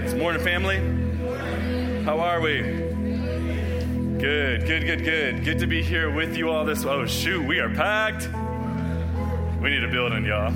right. Morning, family. How are we? Good, good, good, good. Good to be here with you all this. Oh, shoot, we are packed. We need a building, y'all.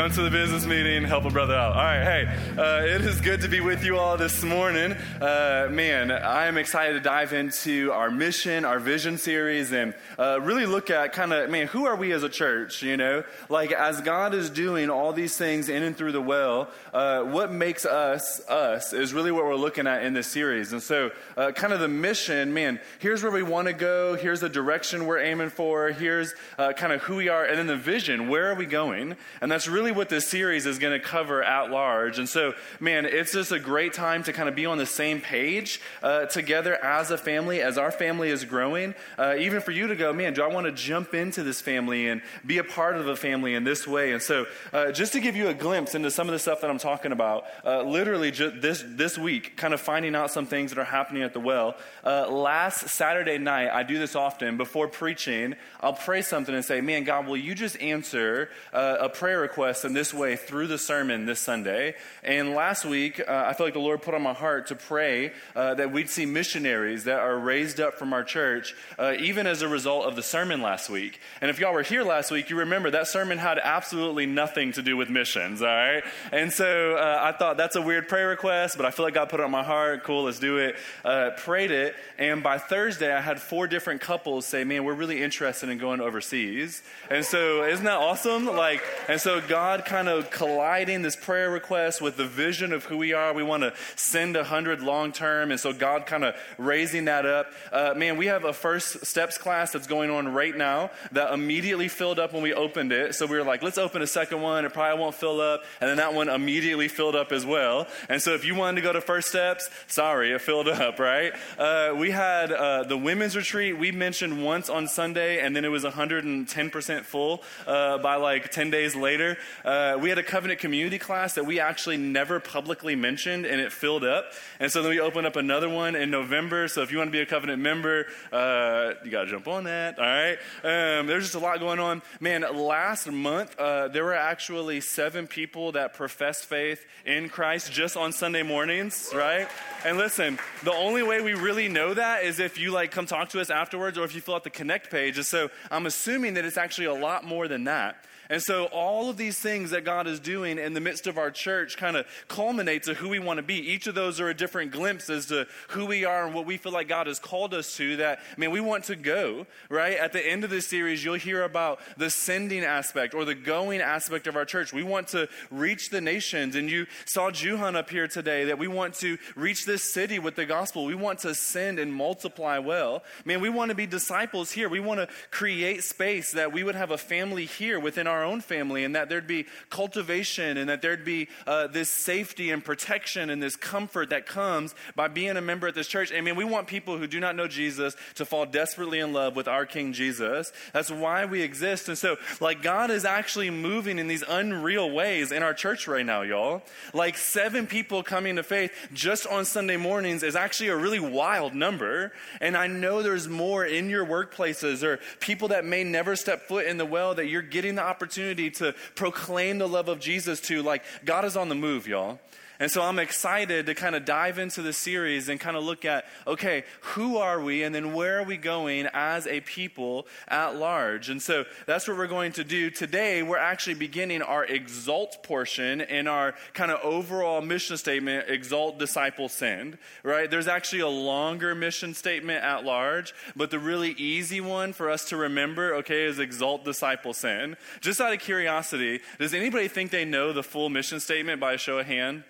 Come to the business meeting, help a brother out. All right, hey, uh, it is good to be with you all this morning. Uh, man, I am excited to dive into our mission, our vision series, and uh, really look at kind of, man, who are we as a church? You know, like as God is doing all these things in and through the well, uh, what makes us us is really what we're looking at in this series. And so, uh, kind of the mission, man, here's where we want to go, here's the direction we're aiming for, here's uh, kind of who we are, and then the vision, where are we going? And that's really really what this series is going to cover at large. And so, man, it's just a great time to kind of be on the same page uh, together as a family, as our family is growing. Uh, even for you to go, man, do I want to jump into this family and be a part of a family in this way? And so, uh, just to give you a glimpse into some of the stuff that I'm talking about, uh, literally just this, this week, kind of finding out some things that are happening at the well. Uh, last Saturday night, I do this often, before preaching, I'll pray something and say, man, God, will you just answer uh, a prayer request? Us in this way through the sermon this Sunday. And last week, uh, I feel like the Lord put on my heart to pray uh, that we'd see missionaries that are raised up from our church, uh, even as a result of the sermon last week. And if y'all were here last week, you remember that sermon had absolutely nothing to do with missions, all right? And so uh, I thought that's a weird prayer request, but I feel like God put it on my heart. Cool, let's do it. Uh, prayed it. And by Thursday, I had four different couples say, man, we're really interested in going overseas. And so isn't that awesome? Like, and so God God kind of colliding this prayer request with the vision of who we are. We want to send a hundred long term. And so God kind of raising that up. Uh, man, we have a first steps class that's going on right now that immediately filled up when we opened it. So we were like, let's open a second one. It probably won't fill up. And then that one immediately filled up as well. And so if you wanted to go to first steps, sorry, it filled up, right? Uh, we had uh, the women's retreat we mentioned once on Sunday, and then it was 110% full uh, by like 10 days later. Uh, we had a covenant community class that we actually never publicly mentioned, and it filled up. And so then we opened up another one in November. So if you want to be a covenant member, uh, you got to jump on that. All right. Um, there's just a lot going on. Man, last month uh, there were actually seven people that professed faith in Christ just on Sunday mornings. Right. And listen, the only way we really know that is if you like come talk to us afterwards, or if you fill out the connect page. And so I'm assuming that it's actually a lot more than that. And so all of these things that God is doing in the midst of our church kind of culminates to who we want to be. Each of those are a different glimpse as to who we are and what we feel like God has called us to that, I mean, we want to go, right? At the end of this series, you'll hear about the sending aspect or the going aspect of our church. We want to reach the nations. And you saw Juhan up here today that we want to reach this city with the gospel. We want to send and multiply well. Man, we want to be disciples here. We want to create space that we would have a family here within our our own family and that there'd be cultivation and that there'd be uh, this safety and protection and this comfort that comes by being a member at this church. I mean, we want people who do not know Jesus to fall desperately in love with our King Jesus. That's why we exist. And so, like, God is actually moving in these unreal ways in our church right now, y'all. Like, seven people coming to faith just on Sunday mornings is actually a really wild number. And I know there's more in your workplaces or people that may never step foot in the well that you're getting the opportunity opportunity to proclaim the love of Jesus to. Like, God is on the move, y'all. And so I'm excited to kind of dive into the series and kind of look at, okay, who are we and then where are we going as a people at large? And so that's what we're going to do. Today, we're actually beginning our exalt portion in our kind of overall mission statement, exalt, disciple, send, right? There's actually a longer mission statement at large, but the really easy one for us to remember, okay, is exalt, disciple, send. Just out of curiosity, does anybody think they know the full mission statement by a show of hand?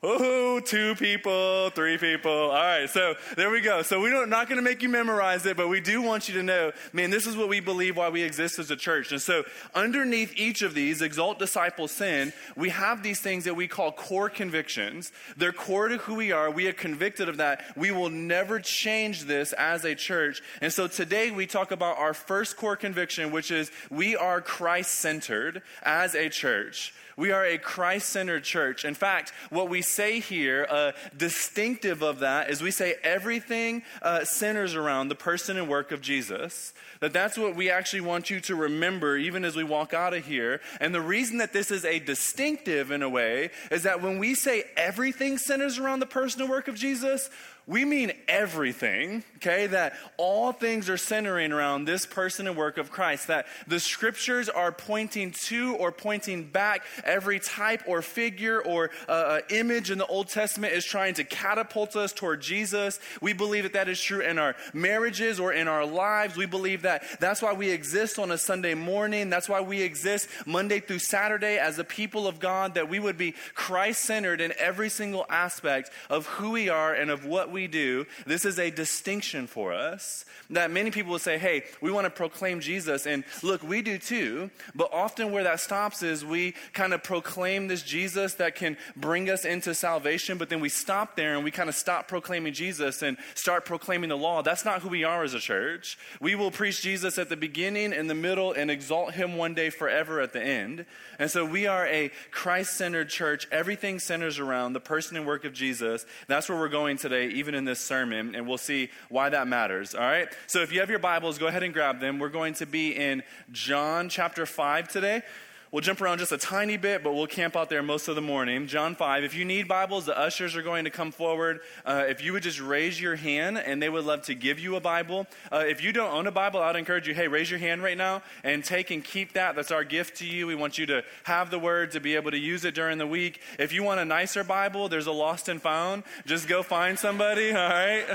Oh, two people, three people. All right, so there we go. So we're not going to make you memorize it, but we do want you to know, man, this is what we believe why we exist as a church. And so underneath each of these, exalt, disciple, send, we have these things that we call core convictions. They're core to who we are. We are convicted of that. We will never change this as a church. And so today we talk about our first core conviction, which is we are Christ centered as a church We are a Christ centered church. In fact, what we say here, uh, distinctive of that, is we say everything uh, centers around the person and work of Jesus. That that's what we actually want you to remember even as we walk out of here. And the reason that this is a distinctive in a way is that when we say everything centers around the person and work of Jesus, we mean everything, okay? That all things are centering around this person and work of Christ. That the scriptures are pointing to or pointing back. Every type or figure or uh, uh, image in the Old Testament is trying to catapult us toward Jesus. We believe that that is true in our marriages or in our lives. We believe that that's why we exist on a Sunday morning. That's why we exist Monday through Saturday as a people of God, that we would be Christ centered in every single aspect of who we are and of what we we do, this is a distinction for us that many people will say, hey, we want to proclaim Jesus. And look, we do too. But often where that stops is we kind of proclaim this Jesus that can bring us into salvation, but then we stop there and we kind of stop proclaiming Jesus and start proclaiming the law. That's not who we are as a church. We will preach Jesus at the beginning, in the middle, and exalt him one day forever at the end. And so we are a Christ centered church. Everything centers around the person and work of Jesus. That's where we're going today, even even in this sermon, and we'll see why that matters. All right? So if you have your Bibles, go ahead and grab them. We're going to be in John chapter 5 today. We'll jump around just a tiny bit, but we'll camp out there most of the morning. John 5. If you need Bibles, the ushers are going to come forward. Uh, if you would just raise your hand, and they would love to give you a Bible. Uh, if you don't own a Bible, I'd encourage you, hey, raise your hand right now and take and keep that. That's our gift to you. We want you to have the word, to be able to use it during the week. If you want a nicer Bible, there's a lost and found. Just go find somebody, all right?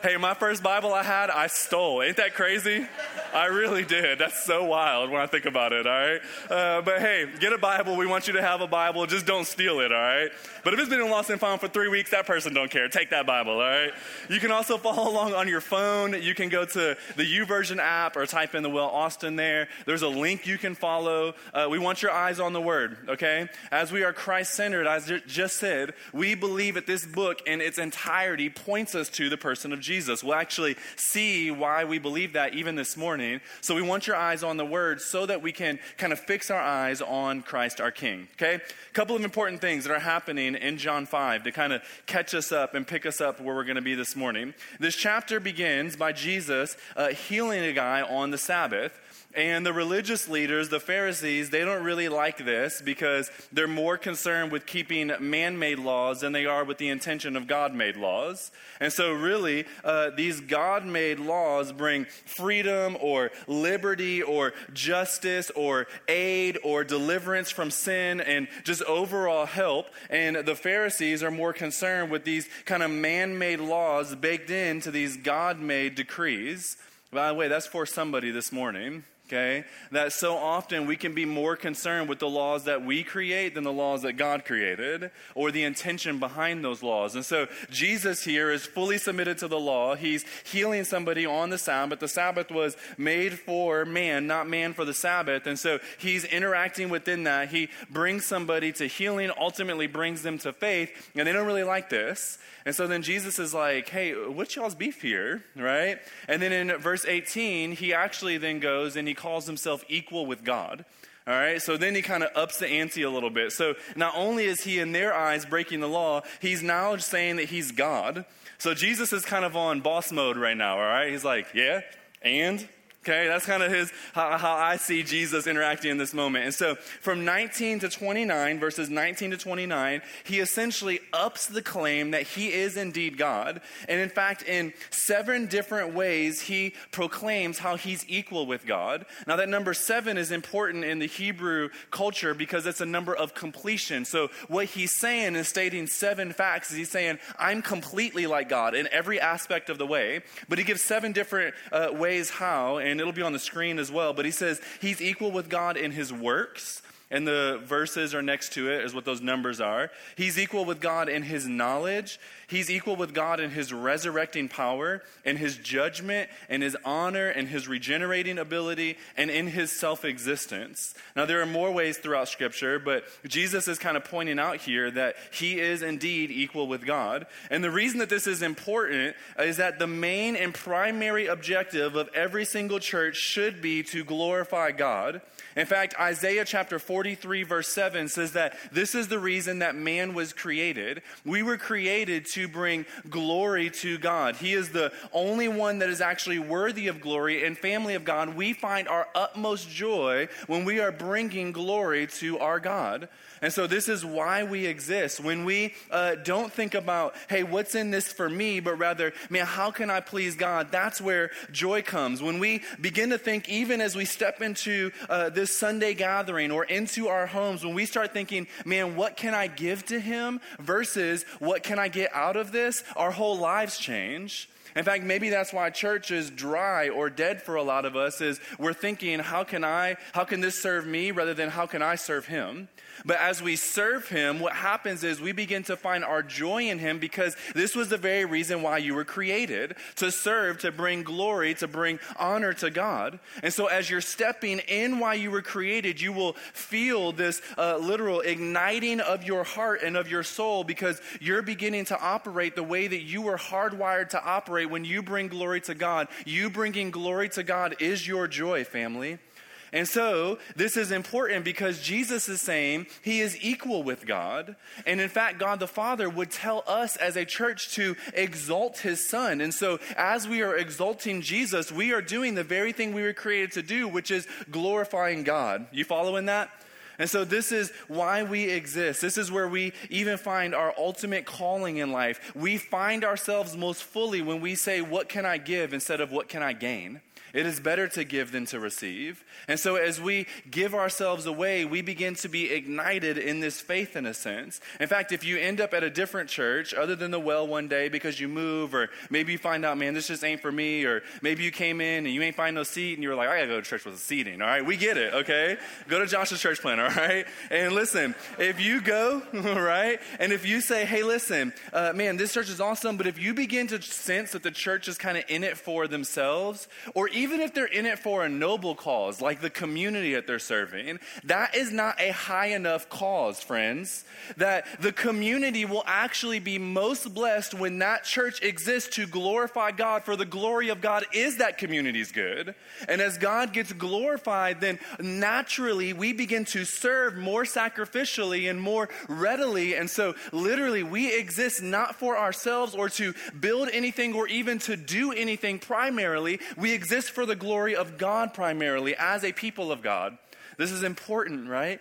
Hey, my first Bible I had, I stole. Ain't that crazy? I really did. That's so wild when I think about it, all right? Uh, but hey, get a Bible. We want you to have a Bible. Just don't steal it, all right? But if it's been in lost and found for three weeks, that person don't care. Take that Bible, all right? You can also follow along on your phone. You can go to the YouVersion app or type in the Well Austin there. There's a link you can follow. Uh, we want your eyes on the Word, okay? As we are Christ centered, as I just said, we believe that this book in its entirety points us to the person of Jesus. We'll actually see why we believe that even this morning. So we want your eyes on the word so that we can kind of fix our eyes on Christ our King. Okay? A couple of important things that are happening in John 5 to kind of catch us up and pick us up where we're going to be this morning. This chapter begins by Jesus uh, healing a guy on the Sabbath. And the religious leaders, the Pharisees, they don't really like this because they're more concerned with keeping man made laws than they are with the intention of God made laws. And so, really, uh, these God made laws bring freedom or liberty or justice or aid or deliverance from sin and just overall help. And the Pharisees are more concerned with these kind of man made laws baked into these God made decrees. By the way, that's for somebody this morning okay? That so often we can be more concerned with the laws that we create than the laws that God created or the intention behind those laws. And so Jesus here is fully submitted to the law. He's healing somebody on the Sabbath. The Sabbath was made for man, not man for the Sabbath. And so he's interacting within that. He brings somebody to healing, ultimately brings them to faith, and they don't really like this. And so then Jesus is like, hey, what's y'all's beef here, right? And then in verse 18, he actually then goes and he calls himself equal with God. All right, so then he kind of ups the ante a little bit. So not only is he in their eyes breaking the law, he's now saying that he's God. So Jesus is kind of on boss mode right now, all right? He's like, yeah, and Okay, that's kind of his how, how, I see Jesus interacting in this moment. And so from 19 to 29, verses 19 to 29, he essentially ups the claim that he is indeed God. And in fact, in seven different ways, he proclaims how he's equal with God. Now, that number seven is important in the Hebrew culture because it's a number of completion. So what he's saying is stating seven facts. is He's saying, I'm completely like God in every aspect of the way. But he gives seven different uh, ways how. And and it'll be on the screen as well. But he says he's equal with God in his works. And the verses are next to it, is what those numbers are. He's equal with God in his knowledge. He's equal with God in his resurrecting power, in his judgment, in his honor, in his regenerating ability, and in his self existence. Now, there are more ways throughout Scripture, but Jesus is kind of pointing out here that he is indeed equal with God. And the reason that this is important is that the main and primary objective of every single church should be to glorify God. In fact, Isaiah chapter 43, verse 7 says that this is the reason that man was created. We were created to bring glory to God. He is the only one that is actually worthy of glory. And, family of God, we find our utmost joy when we are bringing glory to our God. And so, this is why we exist. When we uh, don't think about, hey, what's in this for me, but rather, man, how can I please God? That's where joy comes. When we begin to think, even as we step into uh, this Sunday gathering or into our homes, when we start thinking, man, what can I give to Him versus what can I get out of this, our whole lives change. In fact, maybe that's why church is dry or dead for a lot of us is we're thinking, how can I, how can this serve me rather than how can I serve him? But as we serve Him, what happens is we begin to find our joy in Him because this was the very reason why you were created to serve, to bring glory, to bring honor to God. And so as you're stepping in why you were created, you will feel this uh, literal igniting of your heart and of your soul because you're beginning to operate the way that you were hardwired to operate when you bring glory to God. You bringing glory to God is your joy, family. And so, this is important because Jesus is saying he is equal with God. And in fact, God the Father would tell us as a church to exalt his Son. And so, as we are exalting Jesus, we are doing the very thing we were created to do, which is glorifying God. You following that? And so, this is why we exist. This is where we even find our ultimate calling in life. We find ourselves most fully when we say, What can I give instead of what can I gain? It is better to give than to receive. And so, as we give ourselves away, we begin to be ignited in this faith in a sense. In fact, if you end up at a different church other than the well one day because you move, or maybe you find out, man, this just ain't for me, or maybe you came in and you ain't find no seat and you were like, I gotta go to church with a seating, all right? We get it, okay? Go to Josh's church plan, all right? And listen, if you go, right, and if you say, hey, listen, uh, man, this church is awesome, but if you begin to sense that the church is kind of in it for themselves, or even if they're in it for a noble cause, like the community that they're serving, that is not a high enough cause, friends. That the community will actually be most blessed when that church exists to glorify God, for the glory of God is that community's good. And as God gets glorified, then naturally we begin to serve more sacrificially and more readily. And so, literally, we exist not for ourselves or to build anything or even to do anything primarily. We exist for the glory of God primarily as a people of God. This is important, right?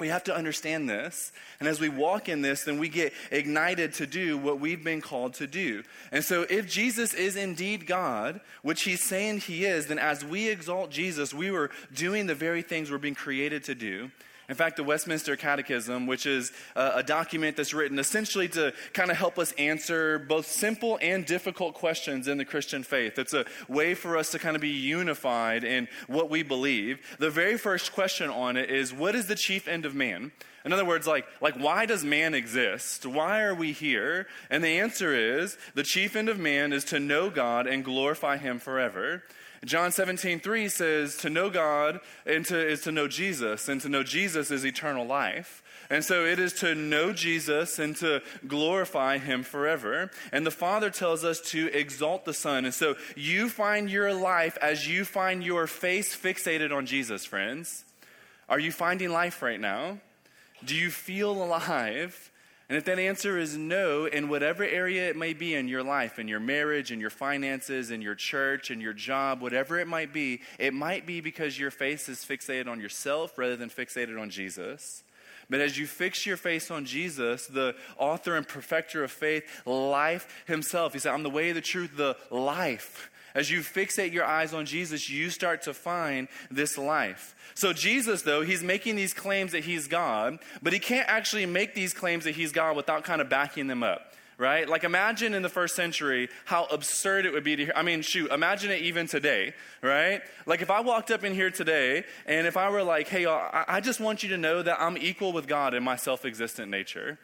We have to understand this. And as we walk in this, then we get ignited to do what we've been called to do. And so, if Jesus is indeed God, which he's saying he is, then as we exalt Jesus, we were doing the very things we're being created to do. In fact, the Westminster Catechism, which is a, document that's written essentially to kind of help us answer both simple and difficult questions in the Christian faith, it's a way for us to kind of be unified in what we believe. The very first question on it is what is the chief end of man? In other words, like, like why does man exist? Why are we here? And the answer is the chief end of man is to know God and glorify him forever. John 17, 3 says, To know God and to, is to know Jesus, and to know Jesus is eternal life. And so it is to know Jesus and to glorify him forever. And the Father tells us to exalt the Son. And so you find your life as you find your face fixated on Jesus, friends. Are you finding life right now? Do you feel alive? And if that answer is no, in whatever area it may be in your life, in your marriage, in your finances, in your church, in your job, whatever it might be, it might be because your face is fixated on yourself rather than fixated on Jesus. But as you fix your face on Jesus, the author and perfecter of faith, life himself, he said, I'm the way, the truth, the life. As you fixate your eyes on Jesus, you start to find this life. So, Jesus, though, he's making these claims that he's God, but he can't actually make these claims that he's God without kind of backing them up right? Like, imagine in the first century how absurd it would be to hear. I mean, shoot, imagine it even today, right? Like, if I walked up in here today and if I were like, hey, I, I just want you to know that I'm equal with God in my self existent nature.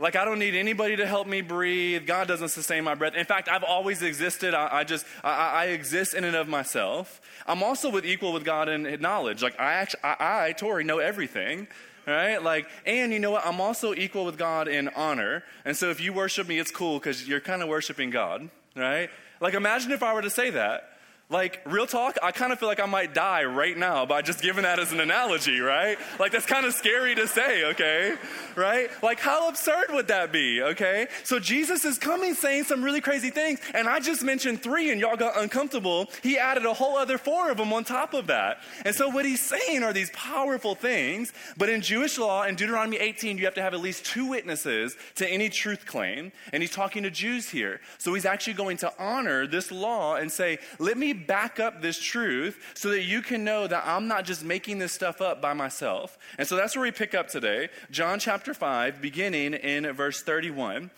Like, I don't need anybody to help me breathe. God doesn't sustain my breath. In fact, I've always existed. I, I just, I, I, exist in and of myself. I'm also with equal with God in knowledge. Like, I actually, I, I, Tory, know everything. Right? Like, and you know what? I'm also equal with God in honor. And so if you worship me, it's cool because you're kind of worshiping God. Right? Like, imagine if I were to say that. Like, real talk, I kind of feel like I might die right now by just giving that as an analogy, right? Like, that's kind of scary to say, okay? Right? Like, how absurd would that be, okay? So, Jesus is coming saying some really crazy things, and I just mentioned three and y'all got uncomfortable. He added a whole other four of them on top of that. And so, what he's saying are these powerful things, but in Jewish law, in Deuteronomy 18, you have to have at least two witnesses to any truth claim, and he's talking to Jews here. So, he's actually going to honor this law and say, let me back up this truth so that you can know that I'm not just making this stuff up by myself. And so that's where we pick up today. John chapter 5, beginning in verse 31.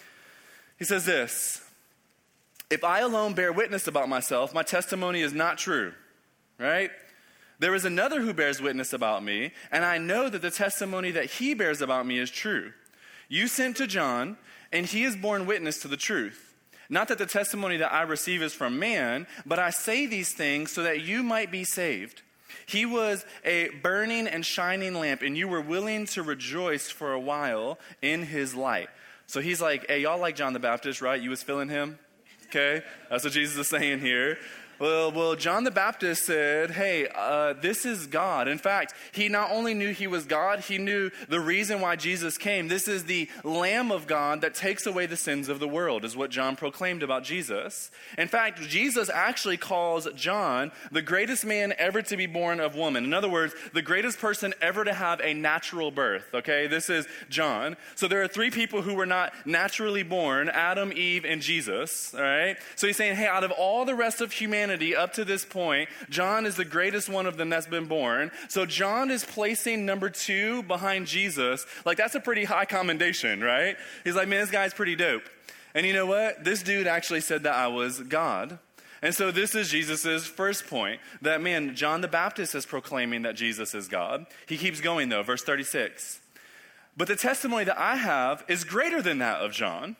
He says this If I alone bear witness about myself, my testimony is not true, right? There is another who bears witness about me, and I know that the testimony that he bears about me is true. You sent to John, and he has borne witness to the truth. Not that the testimony that I receive is from man, but I say these things so that you might be saved. He was a burning and shining lamp, and you were willing to rejoice for a while in his light. So he's like, hey, y'all like John the Baptist, right? You was feeling him? Okay? That's what Jesus is saying here. Well, well, John the Baptist said, Hey, uh, this is God. In fact, he not only knew he was God, he knew the reason why Jesus came. This is the Lamb of God that takes away the sins of the world, is what John proclaimed about Jesus. In fact, Jesus actually calls John the greatest man ever to be born of woman. In other words, the greatest person ever to have a natural birth. Okay, this is John. So there are three people who were not naturally born Adam, Eve, and Jesus. All right? So he's saying, Hey, out of all the rest of humanity, up to this point, John is the greatest one of them that's been born. So John is placing number two behind Jesus. Like, that's a pretty high commendation, right? He's like, man, this guy's pretty dope. And you know what? This dude actually said that I was God. And so this is Jesus' first point that, man, John the Baptist is proclaiming that Jesus is God. He keeps going, though, verse 36. But the testimony that I have is greater than that of John.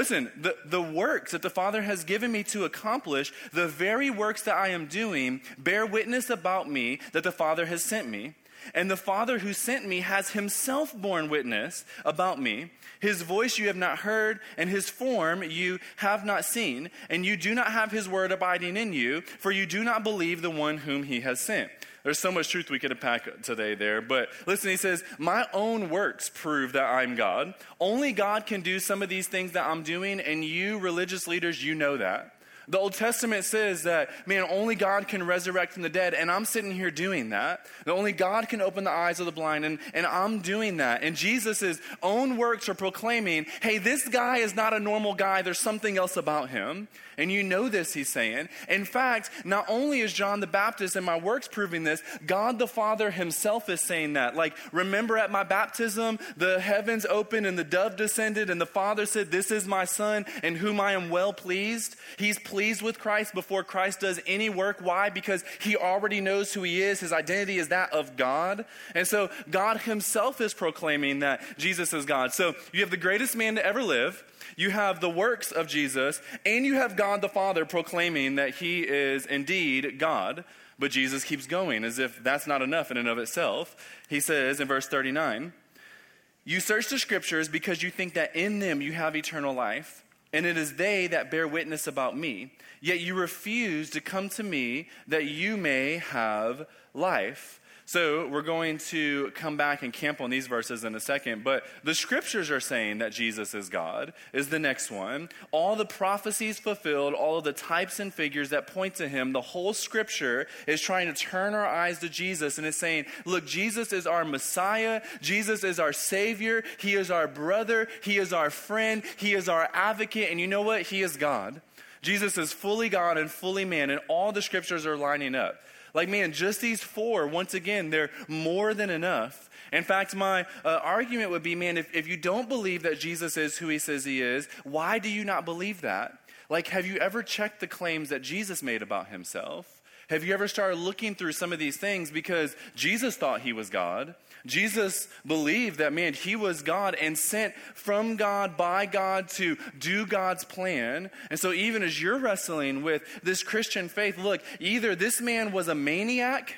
Listen, the, the works that the Father has given me to accomplish, the very works that I am doing, bear witness about me that the Father has sent me. And the Father who sent me has himself borne witness about me. His voice you have not heard, and his form you have not seen, and you do not have his word abiding in you, for you do not believe the one whom he has sent. There's so much truth we could unpack today there. But listen, he says, My own works prove that I'm God. Only God can do some of these things that I'm doing, and you, religious leaders, you know that. The Old Testament says that, man, only God can resurrect from the dead, and I'm sitting here doing that. That only God can open the eyes of the blind, and, and I'm doing that. And Jesus' own works are proclaiming, hey, this guy is not a normal guy, there's something else about him. And you know this, he's saying. In fact, not only is John the Baptist and my works proving this, God the Father himself is saying that. Like, remember at my baptism, the heavens opened and the dove descended, and the Father said, This is my Son in whom I am well pleased. He's pleased with Christ before Christ does any work. Why? Because he already knows who he is. His identity is that of God. And so God himself is proclaiming that Jesus is God. So you have the greatest man to ever live you have the works of Jesus, and you have God the Father proclaiming that he is indeed God. But Jesus keeps going as if that's not enough in and of itself. He says in verse 39 You search the scriptures because you think that in them you have eternal life, and it is they that bear witness about me. Yet you refuse to come to me that you may have life. So we're going to come back and camp on these verses in a second, but the scriptures are saying that Jesus is God, is the next one. All the prophecies fulfilled, all of the types and figures that point to him, the whole scripture is trying to turn our eyes to Jesus and is saying, look, Jesus is our Messiah, Jesus is our Savior, He is our brother, He is our friend, He is our advocate, and you know what? He is God. Jesus is fully God and fully man, and all the scriptures are lining up. Like, man, just these four, once again, they're more than enough. In fact, my uh, argument would be man, if, if you don't believe that Jesus is who he says he is, why do you not believe that? Like, have you ever checked the claims that Jesus made about himself? Have you ever started looking through some of these things because Jesus thought he was God? Jesus believed that, man, he was God and sent from God by God to do God's plan. And so, even as you're wrestling with this Christian faith, look, either this man was a maniac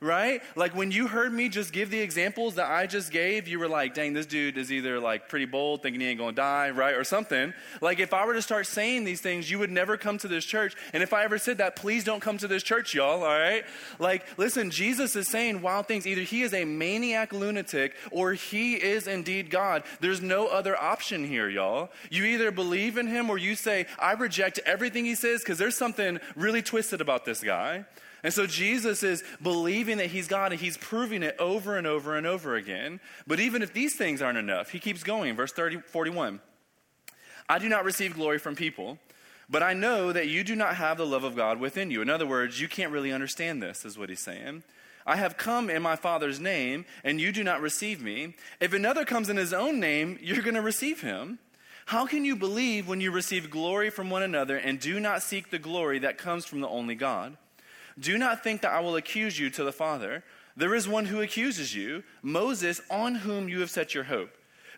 right? Like when you heard me just give the examples that I just gave, you were like, dang, this dude is either like pretty bold, thinking he ain't gonna die, right? Or something. Like if I were to start saying these things, you would never come to this church. And if I ever said that, please don't come to this church, y'all, all right? Like, listen, Jesus is saying wild things. Either he is a maniac lunatic or he is indeed God. There's no other option here, y'all. You either believe in him or you say, I reject everything he says because there's something really twisted about this guy. And so Jesus is believing that he's God and he's proving it over and over and over again. But even if these things aren't enough, he keeps going. Verse 30, 41. I do not receive glory from people, but I know that you do not have the love of God within you. In other words, you can't really understand this, is what he's saying. I have come in my Father's name, and you do not receive me. If another comes in his own name, you're going to receive him. How can you believe when you receive glory from one another and do not seek the glory that comes from the only God? Do not think that I will accuse you to the Father. There is one who accuses you, Moses, on whom you have set your hope.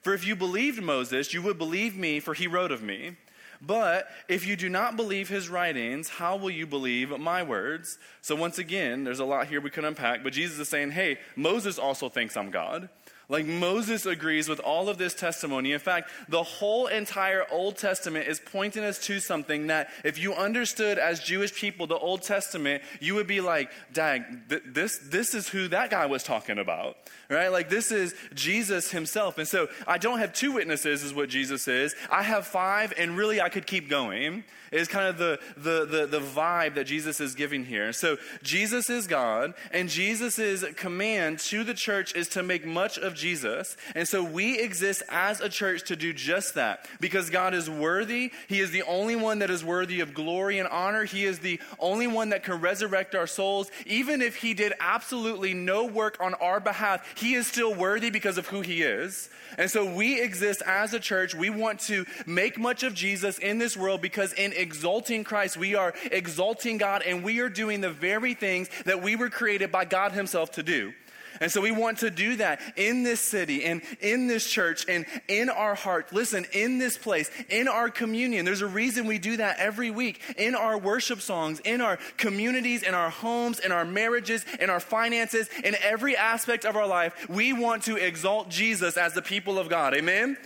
For if you believed Moses, you would believe me, for he wrote of me. But if you do not believe his writings, how will you believe my words? So, once again, there's a lot here we could unpack, but Jesus is saying, hey, Moses also thinks I'm God. Like Moses agrees with all of this testimony. In fact, the whole entire Old Testament is pointing us to something that if you understood as Jewish people the Old Testament, you would be like, dang, th- this, this is who that guy was talking about, right? Like this is Jesus himself. And so I don't have two witnesses, is what Jesus is. I have five, and really I could keep going is kind of the, the, the, the vibe that Jesus is giving here. So Jesus is God, and Jesus' command to the church is to make much of Jesus. And so we exist as a church to do just that because God is worthy. He is the only one that is worthy of glory and honor. He is the only one that can resurrect our souls. Even if He did absolutely no work on our behalf, He is still worthy because of who He is. And so we exist as a church. We want to make much of Jesus in this world because in exalting Christ, we are exalting God and we are doing the very things that we were created by God Himself to do. And so we want to do that in this city and in this church and in our heart. Listen, in this place, in our communion. There's a reason we do that every week in our worship songs, in our communities, in our homes, in our marriages, in our finances, in every aspect of our life. We want to exalt Jesus as the people of God. Amen?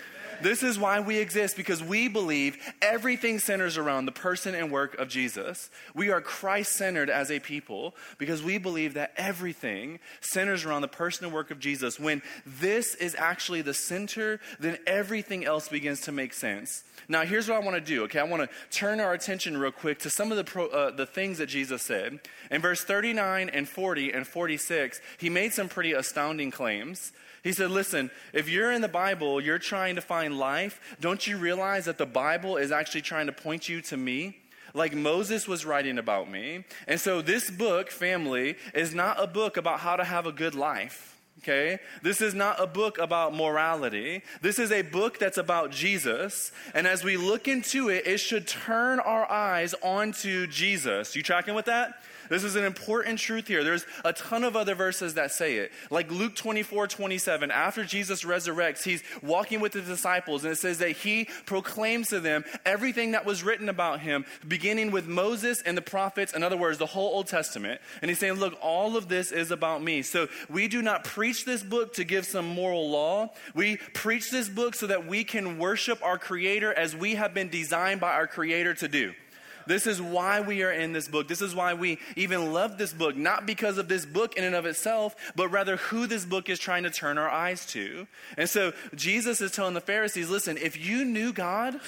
This is why we exist because we believe everything centers around the person and work of Jesus. We are Christ centered as a people because we believe that everything centers around the person and work of Jesus. When this is actually the center, then everything else begins to make sense. Now, here's what I want to do, okay? I want to turn our attention real quick to some of the, pro, uh, the things that Jesus said. In verse 39 and 40 and 46, he made some pretty astounding claims. He said, Listen, if you're in the Bible, you're trying to find life, don't you realize that the Bible is actually trying to point you to me? Like Moses was writing about me. And so, this book, family, is not a book about how to have a good life. Okay? This is not a book about morality. This is a book that's about Jesus. And as we look into it, it should turn our eyes onto Jesus. You tracking with that? This is an important truth here. There's a ton of other verses that say it. Like Luke 24, 27, after Jesus resurrects, he's walking with the disciples, and it says that he proclaims to them everything that was written about him, beginning with Moses and the prophets, in other words, the whole Old Testament. And he's saying, Look, all of this is about me. So we do not preach this book to give some moral law. We preach this book so that we can worship our Creator as we have been designed by our Creator to do. This is why we are in this book. This is why we even love this book, not because of this book in and of itself, but rather who this book is trying to turn our eyes to. And so Jesus is telling the Pharisees listen, if you knew God,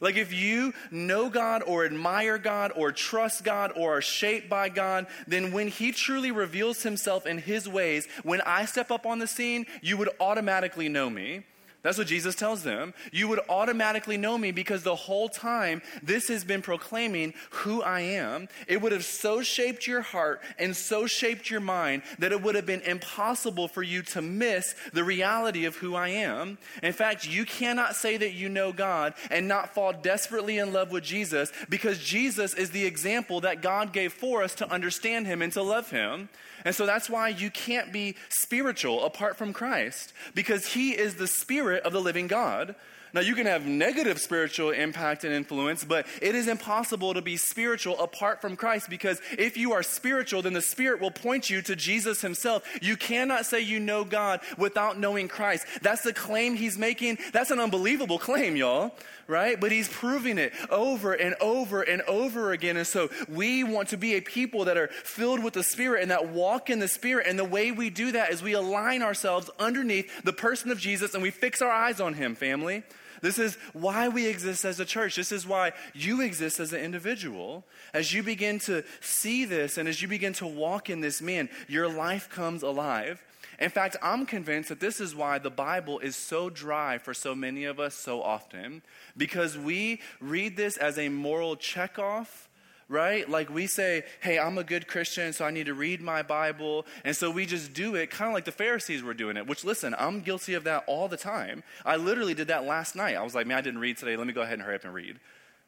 like if you know God or admire God or trust God or are shaped by God, then when He truly reveals Himself in His ways, when I step up on the scene, you would automatically know me. That's what Jesus tells them. You would automatically know me because the whole time this has been proclaiming who I am. It would have so shaped your heart and so shaped your mind that it would have been impossible for you to miss the reality of who I am. In fact, you cannot say that you know God and not fall desperately in love with Jesus because Jesus is the example that God gave for us to understand Him and to love Him. And so that's why you can't be spiritual apart from Christ because He is the Spirit of the living God. Now, you can have negative spiritual impact and influence, but it is impossible to be spiritual apart from Christ because if you are spiritual, then the Spirit will point you to Jesus Himself. You cannot say you know God without knowing Christ. That's the claim He's making. That's an unbelievable claim, y'all, right? But He's proving it over and over and over again. And so we want to be a people that are filled with the Spirit and that walk in the Spirit. And the way we do that is we align ourselves underneath the person of Jesus and we fix our eyes on Him, family. This is why we exist as a church. This is why you exist as an individual. As you begin to see this and as you begin to walk in this, man, your life comes alive. In fact, I'm convinced that this is why the Bible is so dry for so many of us so often, because we read this as a moral checkoff right? Like we say, hey, I'm a good Christian, so I need to read my Bible. And so we just do it kind of like the Pharisees were doing it, which, listen, I'm guilty of that all the time. I literally did that last night. I was like, man, I didn't read today. Let me go ahead and hurry up and read.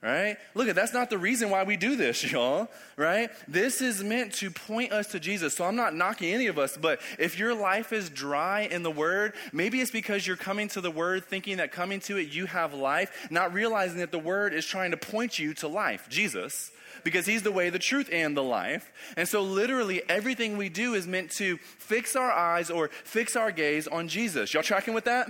Right? Look, that's not the reason why we do this, y'all. Right? This is meant to point us to Jesus. So I'm not knocking any of us, but if your life is dry in the Word, maybe it's because you're coming to the Word thinking that coming to it you have life, not realizing that the Word is trying to point you to life, Jesus because He's the way, the truth, and the life. And so, literally, everything we do is meant to fix our eyes or fix our gaze on Jesus. Y'all tracking with that?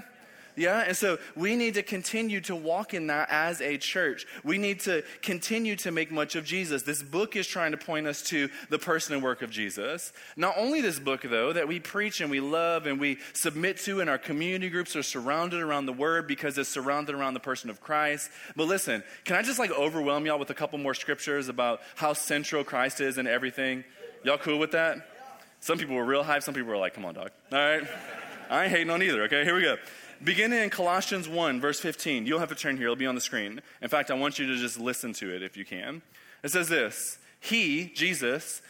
Yeah? And so we need to continue to walk in that as a church. We need to continue to make much of Jesus. This book is trying to point us to the person and work of Jesus. Not only this book, though, that we preach and we love and we submit to, and our community groups are surrounded around the word because it's surrounded around the person of Christ. But listen, can I just like overwhelm y'all with a couple more scriptures about how central Christ is in everything? Y'all cool with that? Some people were real hype, some people were like, come on, dog. All right? I ain't hating on either, okay? Here we go. Beginning in Colossians 1, verse 15. You don't have to turn here, it'll be on the screen. In fact, I want you to just listen to it if you can. It says this He, Jesus,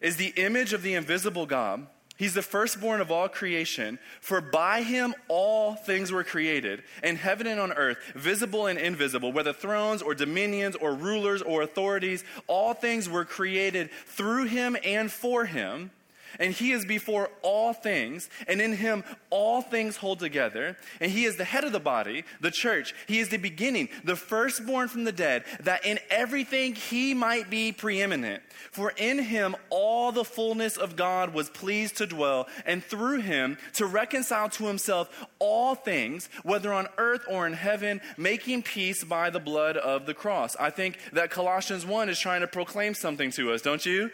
is the image of the invisible God. He's the firstborn of all creation, for by him all things were created, in heaven and on earth, visible and invisible, whether thrones or dominions or rulers or authorities, all things were created through him and for him and he is before all things, and in him all things hold together. And he is the head of the body, the church. He is the beginning, the firstborn from the dead, that in everything he might be preeminent. For in him all the fullness of God was pleased to dwell, and through him to reconcile to himself all things, whether on earth or in heaven, making peace by the blood of the cross. I think that Colossians 1 is trying to proclaim something to us, don't you?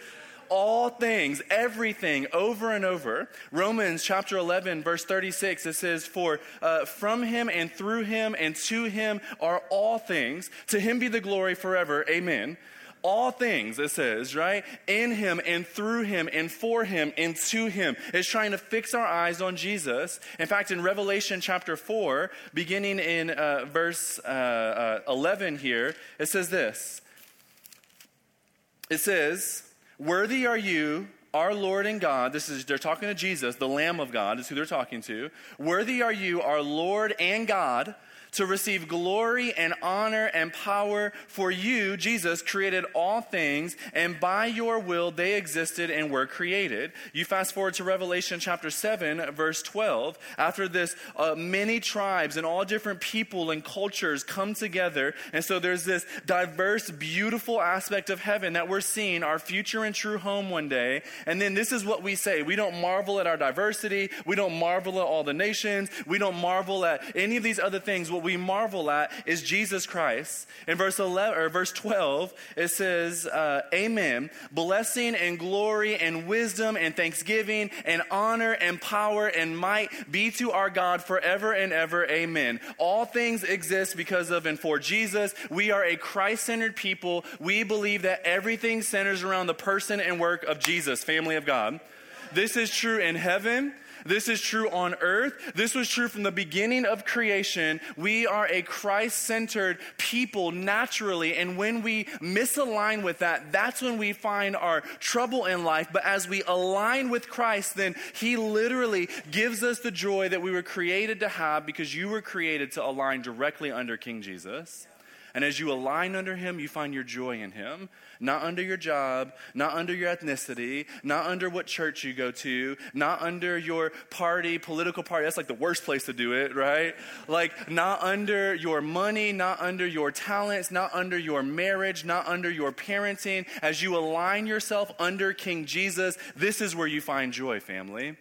All things, everything, over and over. Romans chapter 11, verse 36, it says, For uh, from him and through him and to him are all things. To him be the glory forever. Amen all things, it says, right? In him and through him and for him and to him. It's trying to fix our eyes on Jesus. In fact, in Revelation chapter 4, beginning in uh, verse uh, uh, 11 here, it says this. It says, Worthy are you, our Lord and God. This is, they're talking to Jesus, the Lamb of God, is who they're talking to. Worthy are you, our Lord and God to receive glory and honor and power. For you, Jesus, created all things, and by your will they existed and were created. You fast forward to Revelation chapter 7, verse 12. After this, uh, many tribes and all different people and cultures come together. And so there's this diverse, beautiful aspect of heaven that we're seeing, our future and true home one day. And then this is what we say we don't marvel at our diversity, we don't marvel at all the nations, we don't marvel at any of these other things. What we marvel at is Jesus Christ. In verse 11 or verse 12, it says, uh, "Amen. Blessing and glory and wisdom and thanksgiving and honor and power and might be to our God forever and ever. Amen." All things exist because of and for Jesus. We are a Christ-centered people. We believe that everything centers around the person and work of Jesus, family of God. This is true in heaven. This is true on earth. This was true from the beginning of creation. We are a Christ centered people naturally. And when we misalign with that, that's when we find our trouble in life. But as we align with Christ, then He literally gives us the joy that we were created to have because you were created to align directly under King Jesus. And as you align under Him, you find your joy in Him. Not under your job, not under your ethnicity, not under what church you go to, not under your party, political party. That's like the worst place to do it, right? Like, not under your money, not under your talents, not under your marriage, not under your parenting. As you align yourself under King Jesus, this is where you find joy, family.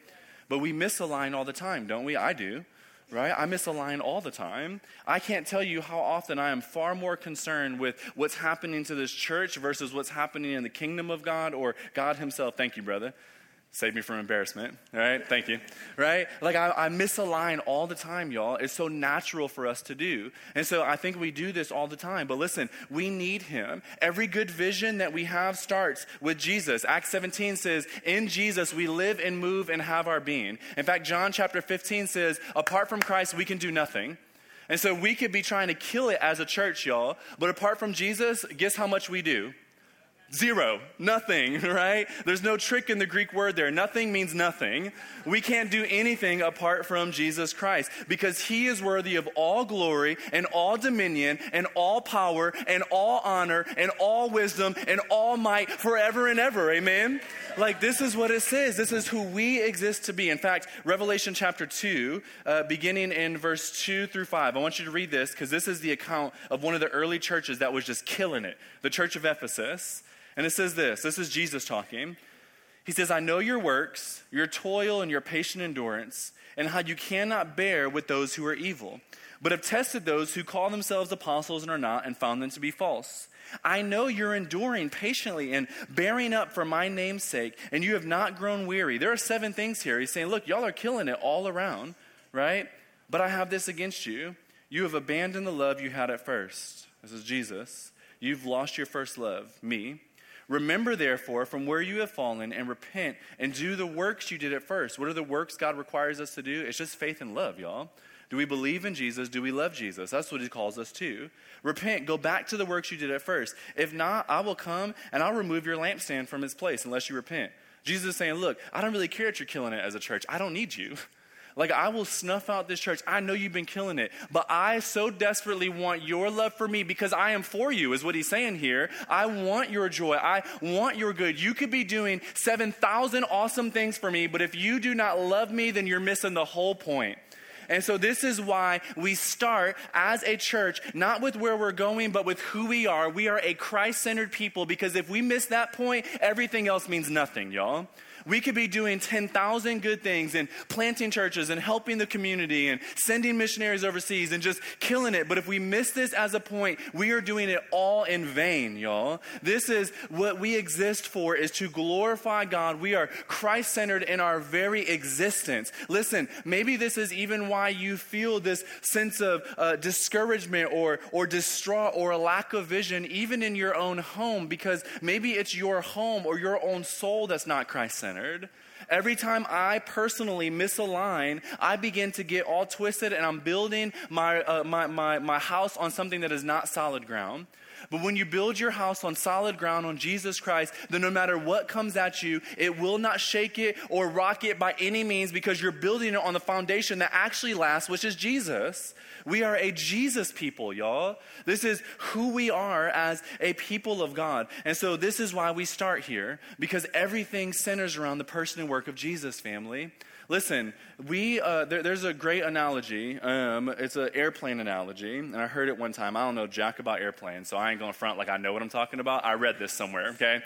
But we misalign all the time, don't we? I do right? I misalign all the time. I can't tell you how often I am far more concerned with what's happening to this church versus what's happening in the kingdom of God or God Himself. Thank you, brother. Save me from embarrassment, right? Thank you, right? Like I, I, misalign all the time, y'all. It's so natural for us to do. And so I think we do this all the time. But listen, we need him. Every good vision that we have starts with Jesus. Acts 17 says, In Jesus we live and move and have our being. In fact, John chapter 15 says, Apart from Christ, we can do nothing. And so we could be trying to kill it as a church, y'all. But apart from Jesus, guess how much we do? Zero. Nothing, right? There's no trick in the Greek word there. Nothing means nothing. We can't do anything apart from Jesus Christ because he is worthy of all glory and all dominion and all power and all honor and all wisdom and all might forever and ever. Amen? Like, this is what it says. This is who we exist to be. In fact, Revelation chapter 2, uh, beginning in verse 2 through 5, I want you to read this because this is the account of one of the early churches that was just killing it the church of Ephesus. And it says this this is Jesus talking. He says, I know your works, your toil, and your patient endurance, and how you cannot bear with those who are evil, but have tested those who call themselves apostles and are not, and found them to be false. I know you're enduring patiently and bearing up for my name's sake, and you have not grown weary. There are seven things here. He's saying, Look, y'all are killing it all around, right? But I have this against you. You have abandoned the love you had at first. This is Jesus. You've lost your first love, me. Remember, therefore, from where you have fallen and repent and do the works you did at first. What are the works God requires us to do? It's just faith and love, y'all. Do we believe in Jesus? Do we love Jesus? That's what he calls us to. Repent, go back to the works you did at first. If not, I will come and I'll remove your lampstand from its place unless you repent. Jesus is saying, Look, I don't really care that you're killing it as a church. I don't need you. Like, I will snuff out this church. I know you've been killing it, but I so desperately want your love for me because I am for you, is what he's saying here. I want your joy. I want your good. You could be doing 7,000 awesome things for me, but if you do not love me, then you're missing the whole point. And so, this is why we start as a church, not with where we're going, but with who we are. We are a Christ centered people because if we miss that point, everything else means nothing, y'all. We could be doing 10,000 good things and planting churches and helping the community and sending missionaries overseas and just killing it. But if we miss this as a point, we are doing it all in vain, y'all. This is what we exist for is to glorify God. We are Christ centered in our very existence. Listen, maybe this is even why you feel this sense of uh, discouragement or, or distraught or a lack of vision, even in your own home, because maybe it's your home or your own soul that's not Christ centered centered. Every time I personally misalign, I begin to get all twisted and I'm building my, uh, my, my, my house on something that is not solid ground. But when you build your house on solid ground on Jesus Christ, then no matter what comes at you, it will not shake it or rock it by any means because you're building it on the foundation that actually lasts, which is Jesus. We are a Jesus people, y'all. This is who we are as a people of God. And so this is why we start here because everything centers around the person and work of Jesus, family. Listen, we uh, there, there's a great analogy. Um, it's an airplane analogy, and I heard it one time. I don't know jack about airplanes, so I ain't going to front like I know what I'm talking about. I read this somewhere. Okay,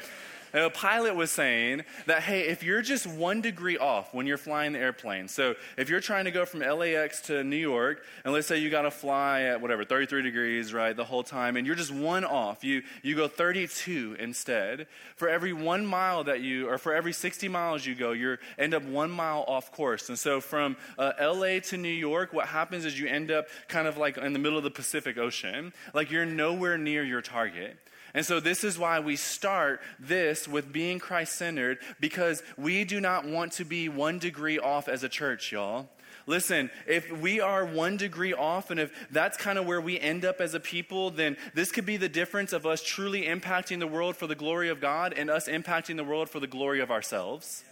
a pilot was saying that, hey, if you're just one degree off when you're flying the airplane, so if you're trying to go from LAX to New York, and let's say you got to fly at whatever, 33 degrees, right, the whole time, and you're just one off, you, you go 32 instead. For every one mile that you, or for every 60 miles you go, you end up one mile off course. And so from uh, LA to New York, what happens is you end up kind of like in the middle of the Pacific Ocean. Like you're nowhere near your target. And so, this is why we start this with being Christ centered because we do not want to be one degree off as a church, y'all. Listen, if we are one degree off, and if that's kind of where we end up as a people, then this could be the difference of us truly impacting the world for the glory of God and us impacting the world for the glory of ourselves.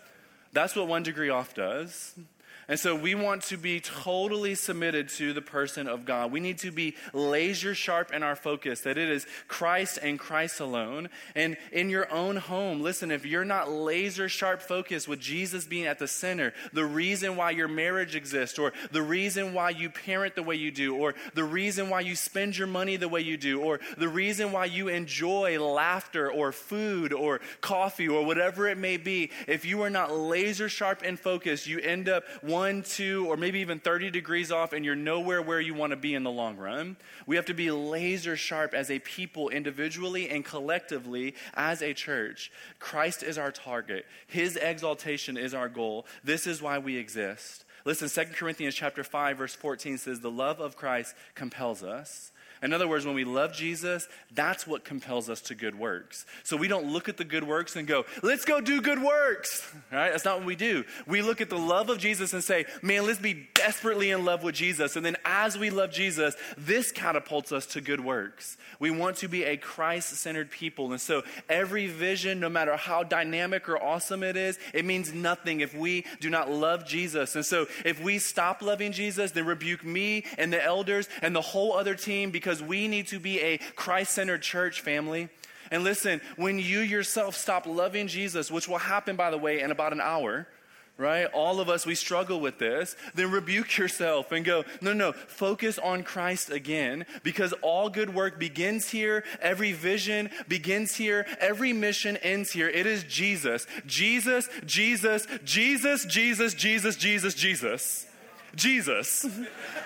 That's what one degree off does. And so we want to be totally submitted to the person of God. We need to be laser sharp in our focus that it is Christ and Christ alone. And in your own home, listen, if you're not laser sharp focused with Jesus being at the center, the reason why your marriage exists, or the reason why you parent the way you do, or the reason why you spend your money the way you do, or the reason why you enjoy laughter or food or coffee or whatever it may be, if you are not laser sharp in focus, you end up one, two, or maybe even 30 degrees off, and you're nowhere where you want to be in the long run. We have to be laser sharp as a people, individually and collectively, as a church. Christ is our target, His exaltation is our goal. This is why we exist. Listen, 2 Corinthians chapter 5 verse 14 says the love of Christ compels us. In other words, when we love Jesus, that's what compels us to good works. So we don't look at the good works and go, let's go do good works. Right? That's not what we do. We look at the love of Jesus and say, man, let's be desperately in love with Jesus. And then as we love Jesus, this catapults us to good works. We want to be a Christ centered people. And so every vision, no matter how dynamic or awesome it is, it means nothing if we do not love Jesus. And so if we stop loving Jesus, then rebuke me and the elders and the whole other team because because we need to be a Christ centered church family. And listen, when you yourself stop loving Jesus, which will happen, by the way, in about an hour, right? All of us, we struggle with this. Then rebuke yourself and go, no, no, focus on Christ again because all good work begins here. Every vision begins here. Every mission ends here. It is Jesus. Jesus, Jesus, Jesus, Jesus, Jesus, Jesus, Jesus. Jesus.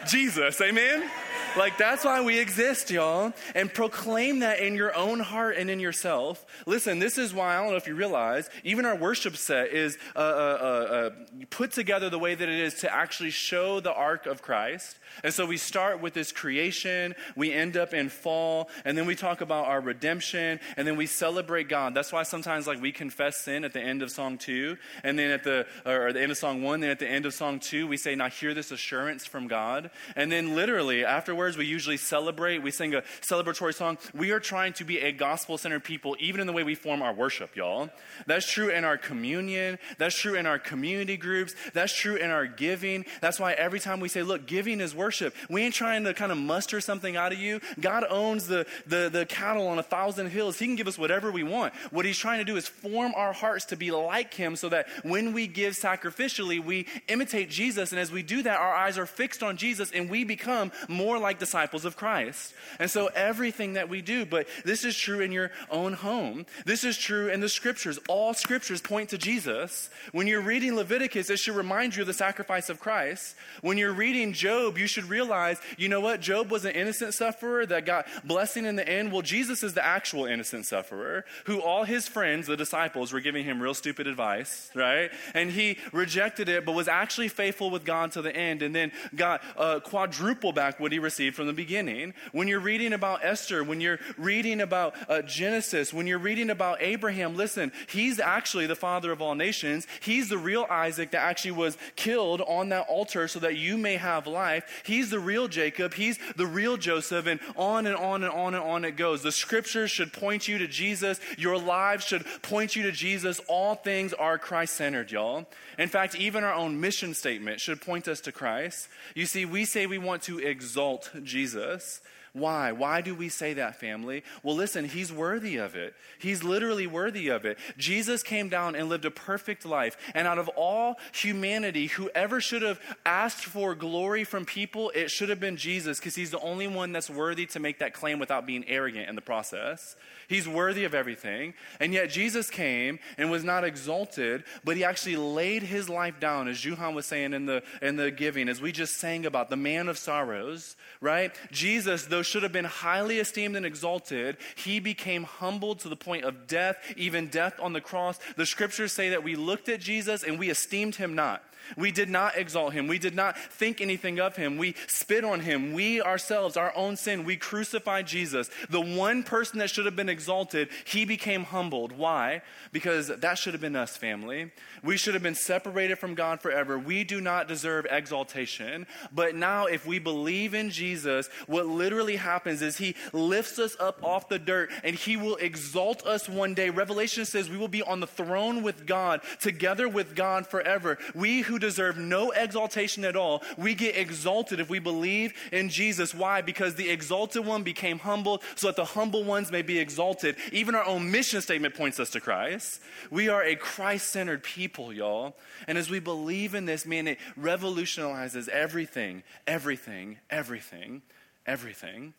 Jesus. Amen? Like, that's why we exist, y'all. And proclaim that in your own heart and in yourself. Listen, this is why, I don't know if you realize, even our worship set is uh, uh, uh, uh put together the way that it is to actually show the arc of Christ. And so we start with this creation, we end up in fall, and then we talk about our redemption, and then we celebrate God. That's why sometimes like we confess sin at the end of song two, and then at the or the end of song one, then at the end of song two, we say, Now hear this assurance from God. And then literally afterwards we usually celebrate, we sing a celebratory song. We are trying to be a gospel-centered people, even in the way we form our worship, y'all. That's true in our communion, that's true in our community groups, that's true in our giving. That's why every time we say, look, giving is worship worship. We ain't trying to kind of muster something out of you. God owns the, the, the cattle on a thousand hills. He can give us whatever we want. What He's trying to do is form our hearts to be like Him so that when we give sacrificially, we imitate Jesus. And as we do that, our eyes are fixed on Jesus and we become more like disciples of Christ. And so everything that we do, but this is true in your own home. This is true in the scriptures. All scriptures point to Jesus. When you're reading Leviticus, it should remind you of the sacrifice of Christ. When you're reading Job, you should should realize, you know what? Job was an innocent sufferer that got blessing in the end. Well, Jesus is the actual innocent sufferer who all his friends, the disciples, were giving him real stupid advice, right? And he rejected it, but was actually faithful with God to the end and then got uh, quadruple back what he received from the beginning. When you're reading about Esther, when you're reading about uh, Genesis, when you're reading about Abraham, listen, he's actually the father of all nations. He's the real Isaac that actually was killed on that altar so that you may have life. He's the real Jacob. He's the real Joseph. And on and on and on and on it goes. The scriptures should point you to Jesus. Your lives should point you to Jesus. All things are Christ centered, y'all. In fact, even our own mission statement should point us to Christ. You see, we say we want to exalt Jesus. Why? Why do we say that, family? Well, listen, he's worthy of it. He's literally worthy of it. Jesus came down and lived a perfect life. And out of all humanity, whoever should have asked for glory from people, it should have been Jesus because he's the only one that's worthy to make that claim without being arrogant in the process. He's worthy of everything. And yet Jesus came and was not exalted, but he actually laid his life down, as Juhan was saying in the, in the giving, as we just sang about, the man of sorrows, right? Jesus, though should have been highly esteemed and exalted, he became humbled to the point of death, even death on the cross. The scriptures say that we looked at Jesus and we esteemed him not. We did not exalt him. We did not think anything of him. We spit on him. We ourselves, our own sin, we crucified Jesus. The one person that should have been exalted, he became humbled. Why? Because that should have been us, family. We should have been separated from God forever. We do not deserve exaltation. But now, if we believe in Jesus, what literally happens is he lifts us up off the dirt and he will exalt us one day. Revelation says we will be on the throne with God, together with God forever. We who deserve no exaltation at all, we get exalted if we believe in Jesus. Why? Because the exalted one became humble so that the humble ones may be exalted. Even our own mission statement points us to Christ. We are a Christ centered people, y'all. And as we believe in this, man, it revolutionizes everything, everything, everything, everything.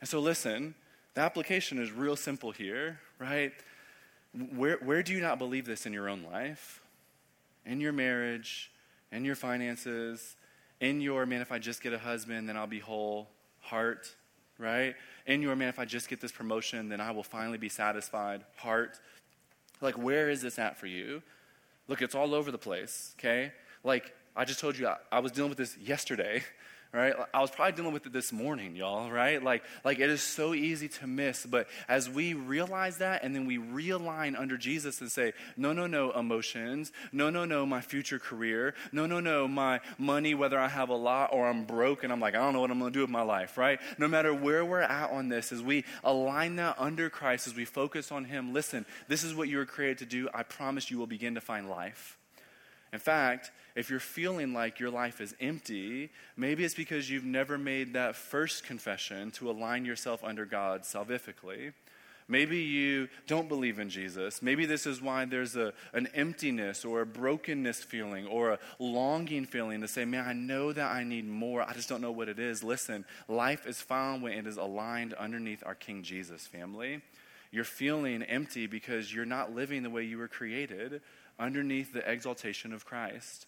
And so, listen, the application is real simple here, right? Where, where do you not believe this in your own life? In your marriage, in your finances, in your, man, if I just get a husband, then I'll be whole heart, right? In your, man, if I just get this promotion, then I will finally be satisfied heart. Like, where is this at for you? Look, it's all over the place, okay? Like, I just told you, I, I was dealing with this yesterday, right? I was probably dealing with it this morning, y'all, right? Like, like it is so easy to miss. But as we realize that and then we realign under Jesus and say, no, no, no, emotions. No, no, no, my future career. No, no, no, my money, whether I have a lot or I'm broke and I'm like, I don't know what I'm going to do with my life, right? No matter where we're at on this, as we align that under Christ, as we focus on Him, listen, this is what you were created to do. I promise you will begin to find life. In fact, if you're feeling like your life is empty, maybe it's because you've never made that first confession to align yourself under God salvifically. Maybe you don't believe in Jesus. Maybe this is why there's a, an emptiness or a brokenness feeling or a longing feeling to say, man, I know that I need more. I just don't know what it is. Listen, life is found when it is aligned underneath our King Jesus family. You're feeling empty because you're not living the way you were created underneath the exaltation of Christ.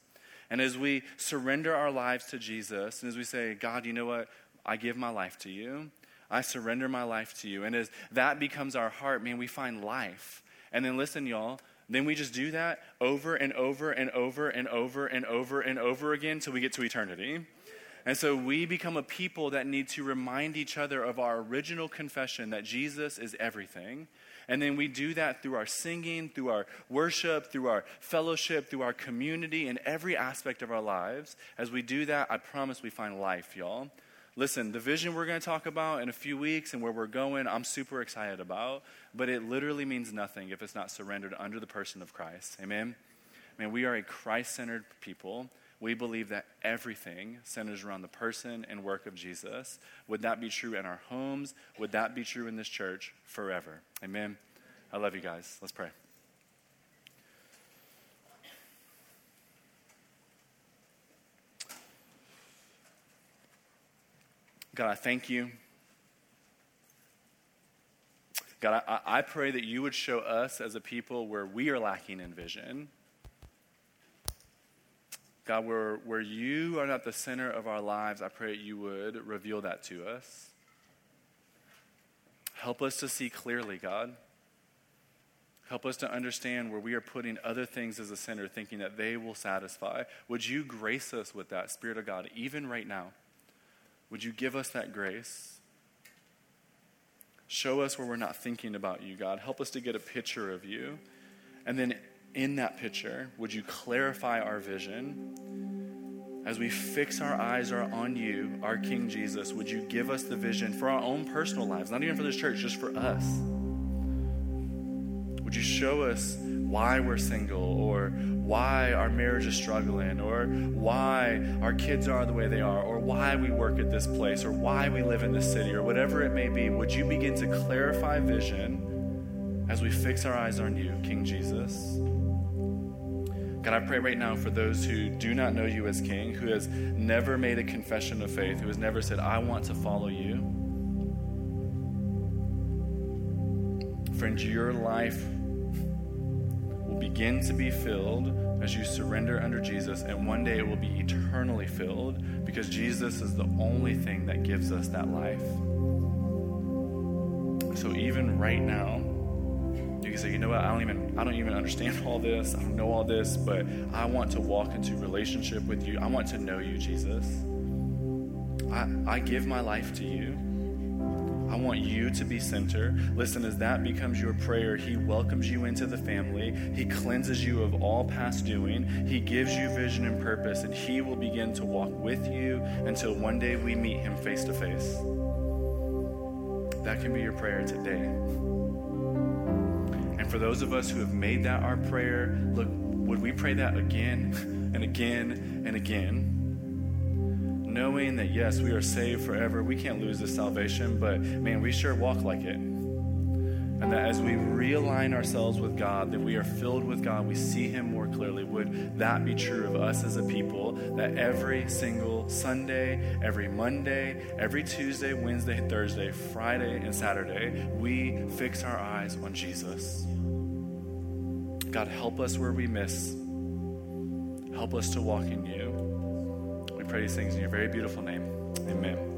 And as we surrender our lives to Jesus, and as we say, God, you know what? I give my life to you. I surrender my life to you. And as that becomes our heart, man, we find life. And then listen, y'all, then we just do that over and over and over and over and over and over again till we get to eternity. And so we become a people that need to remind each other of our original confession that Jesus is everything and then we do that through our singing, through our worship, through our fellowship, through our community, in every aspect of our lives. As we do that, I promise we find life, y'all. Listen, the vision we're going to talk about in a few weeks and where we're going, I'm super excited about, but it literally means nothing if it's not surrendered under the person of Christ. Amen? Man, we are a Christ centered people. We believe that everything centers around the person and work of Jesus. Would that be true in our homes? Would that be true in this church forever? Amen. I love you guys. Let's pray. God, I thank you. God, I, I pray that you would show us as a people where we are lacking in vision God, where, where you are not the center of our lives, I pray that you would reveal that to us. Help us to see clearly, God. Help us to understand where we are putting other things as a center, thinking that they will satisfy. Would you grace us with that, Spirit of God, even right now? Would you give us that grace? Show us where we're not thinking about you, God. Help us to get a picture of you. And then in that picture, would you clarify our vision? As we fix our eyes are on you, our King Jesus, would you give us the vision for our own personal lives, not even for this church, just for us? Would you show us why we're single or why our marriage is struggling or why our kids are the way they are or why we work at this place or why we live in this city or whatever it may be? Would you begin to clarify vision as we fix our eyes on you, King Jesus? God, I pray right now for those who do not know you as King, who has never made a confession of faith, who has never said, I want to follow you. Friends, your life will begin to be filled as you surrender under Jesus, and one day it will be eternally filled because Jesus is the only thing that gives us that life. So even right now, you can say, you know what, I don't even I don't even understand all this. I don't know all this, but I want to walk into relationship with you. I want to know you, Jesus. I, I give my life to you. I want you to be center. Listen, as that becomes your prayer, He welcomes you into the family. He cleanses you of all past doing. He gives you vision and purpose, and He will begin to walk with you until one day we meet Him face to face. That can be your prayer today. And for those of us who have made that our prayer, look, would we pray that again and again and again. Knowing that, yes, we are saved forever. We can't lose this salvation, but man, we sure walk like it. And that as we realign ourselves with God, that we are filled with God, we see Him more clearly. Would that be true of us as a people? That every single Sunday, every Monday, every Tuesday, Wednesday, Thursday, Friday, and Saturday, we fix our eyes on Jesus. God, help us where we miss. Help us to walk in you. We pray these things in your very beautiful name. Amen.